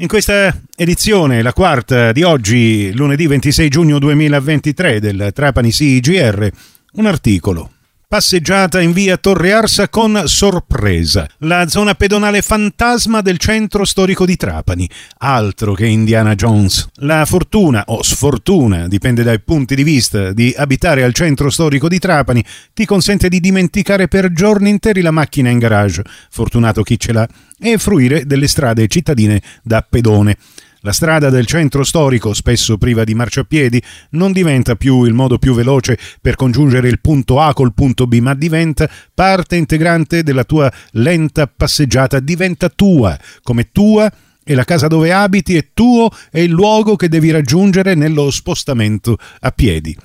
In questa edizione, la quarta di oggi, lunedì 26 giugno 2023 del Trapani CIGR, un articolo Passeggiata in via Torre Arsa con sorpresa. La zona pedonale fantasma del centro storico di Trapani. Altro che Indiana Jones. La fortuna o sfortuna, dipende dai punti di vista, di abitare al centro storico di Trapani ti consente di dimenticare per giorni interi la macchina in garage, fortunato chi ce l'ha, e fruire delle strade cittadine da pedone. La strada del centro storico, spesso priva di marciapiedi, non diventa più il modo più veloce per congiungere il punto A col punto B, ma diventa parte integrante della tua lenta passeggiata, diventa tua, come tua e la casa dove abiti è tuo e il luogo che devi raggiungere nello spostamento a piedi.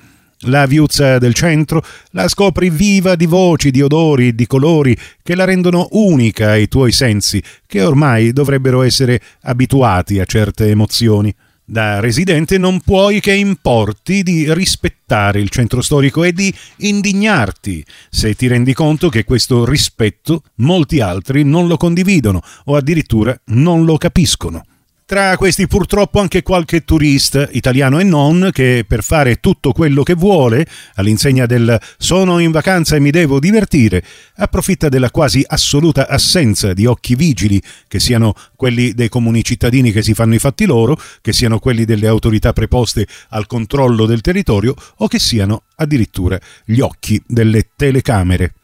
La viuzza del centro la scopri viva di voci, di odori, di colori che la rendono unica ai tuoi sensi, che ormai dovrebbero essere abituati a certe emozioni. Da residente non puoi che importi di rispettare il centro storico e di indignarti se ti rendi conto che questo rispetto molti altri non lo condividono o addirittura non lo capiscono. Tra questi purtroppo anche qualche turista, italiano e non, che per fare tutto quello che vuole, all'insegna del sono in vacanza e mi devo divertire, approfitta della quasi assoluta assenza di occhi vigili, che siano quelli dei comuni cittadini che si fanno i fatti loro, che siano quelli delle autorità preposte al controllo del territorio o che siano addirittura gli occhi delle telecamere.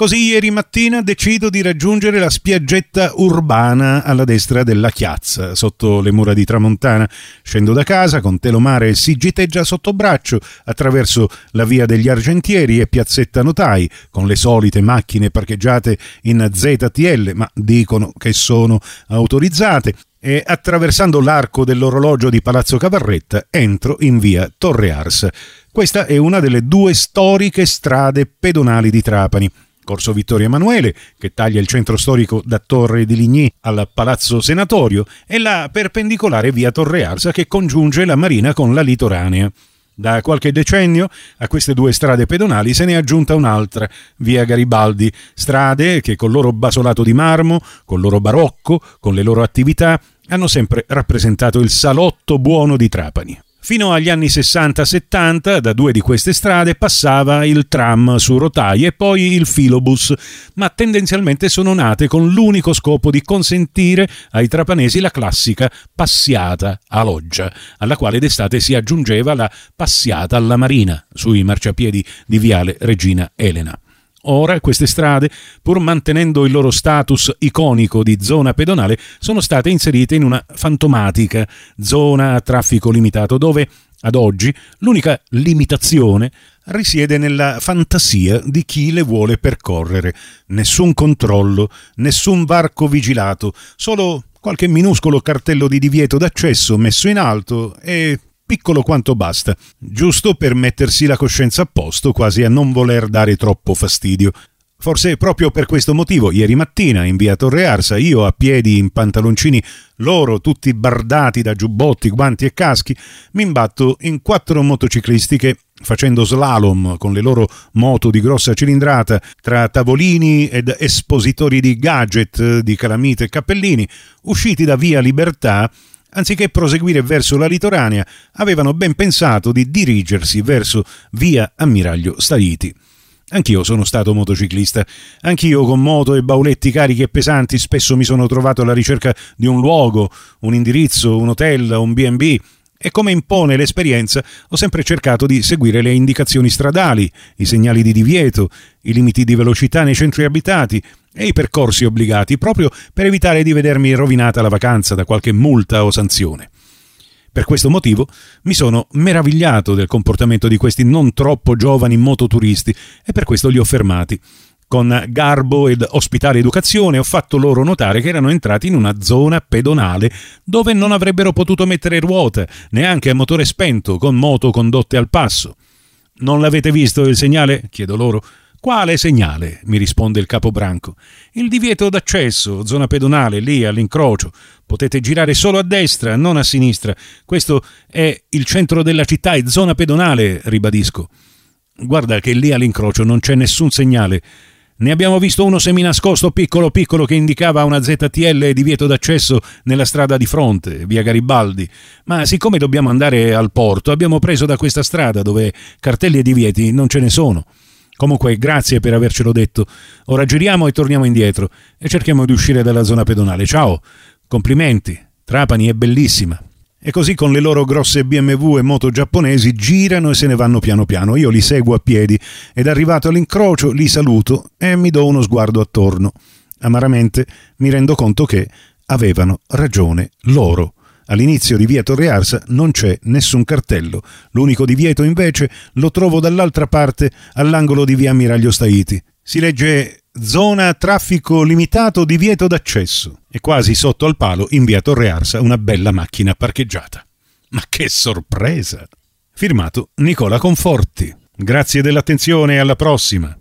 Così ieri mattina decido di raggiungere la spiaggetta urbana alla destra della chiazza, sotto le mura di Tramontana. Scendo da casa con Telomare e Sigiteggia sotto braccio, attraverso la via degli Argentieri e piazzetta Notai, con le solite macchine parcheggiate in ZTL, ma dicono che sono autorizzate e attraversando l'arco dell'orologio di Palazzo Cavarretta entro in via Torre Ars. Questa è una delle due storiche strade pedonali di Trapani. Corso Vittorio Emanuele, che taglia il centro storico da Torre di Ligny al Palazzo Senatorio, e la perpendicolare via Torre Arsa che congiunge la Marina con la litoranea. Da qualche decennio a queste due strade pedonali se ne è aggiunta un'altra, via Garibaldi, strade che col loro basolato di marmo, col loro barocco, con le loro attività, hanno sempre rappresentato il salotto buono di Trapani. Fino agli anni 60-70 da due di queste strade passava il tram su rotaie e poi il filobus, ma tendenzialmente sono nate con l'unico scopo di consentire ai trapanesi la classica passiata a loggia, alla quale d'estate si aggiungeva la passiata alla marina sui marciapiedi di Viale Regina Elena. Ora queste strade, pur mantenendo il loro status iconico di zona pedonale, sono state inserite in una fantomatica zona a traffico limitato dove, ad oggi, l'unica limitazione risiede nella fantasia di chi le vuole percorrere. Nessun controllo, nessun varco vigilato, solo qualche minuscolo cartello di divieto d'accesso messo in alto e piccolo quanto basta, giusto per mettersi la coscienza a posto, quasi a non voler dare troppo fastidio. Forse proprio per questo motivo, ieri mattina in via Torre Arsa, io a piedi in pantaloncini, loro tutti bardati da giubbotti, guanti e caschi, mi imbatto in quattro motociclisti che, facendo slalom con le loro moto di grossa cilindrata, tra tavolini ed espositori di gadget, di calamite e cappellini, usciti da via Libertà, anziché proseguire verso la litoranea, avevano ben pensato di dirigersi verso via Ammiraglio Staiti. Anch'io sono stato motociclista, anch'io con moto e bauletti carichi e pesanti spesso mi sono trovato alla ricerca di un luogo, un indirizzo, un hotel, un B&B e come impone l'esperienza ho sempre cercato di seguire le indicazioni stradali, i segnali di divieto, i limiti di velocità nei centri abitati, e i percorsi obbligati proprio per evitare di vedermi rovinata la vacanza da qualche multa o sanzione. Per questo motivo mi sono meravigliato del comportamento di questi non troppo giovani mototuristi e per questo li ho fermati. Con garbo ed ospitale educazione ho fatto loro notare che erano entrati in una zona pedonale dove non avrebbero potuto mettere ruote, neanche a motore spento, con moto condotte al passo. Non l'avete visto il segnale? chiedo loro. Quale segnale? mi risponde il capobranco. Il divieto d'accesso, zona pedonale, lì all'incrocio. Potete girare solo a destra, non a sinistra. Questo è il centro della città e zona pedonale, ribadisco. Guarda che lì all'incrocio non c'è nessun segnale. Ne abbiamo visto uno seminascosto piccolo piccolo che indicava una ZTL divieto d'accesso nella strada di fronte, via Garibaldi. Ma siccome dobbiamo andare al porto, abbiamo preso da questa strada dove cartelli e divieti non ce ne sono. Comunque, grazie per avercelo detto. Ora giriamo e torniamo indietro e cerchiamo di uscire dalla zona pedonale. Ciao, complimenti. Trapani è bellissima. E così con le loro grosse BMW e moto giapponesi girano e se ne vanno piano piano. Io li seguo a piedi ed arrivato all'incrocio li saluto e mi do uno sguardo attorno. Amaramente mi rendo conto che avevano ragione loro. All'inizio di via Torre Arsa non c'è nessun cartello, l'unico divieto invece lo trovo dall'altra parte all'angolo di via Ammiraglio Staiti. Si legge Zona traffico limitato divieto d'accesso e quasi sotto al palo in via Torre Arsa una bella macchina parcheggiata. Ma che sorpresa! Firmato Nicola Conforti. Grazie dell'attenzione e alla prossima.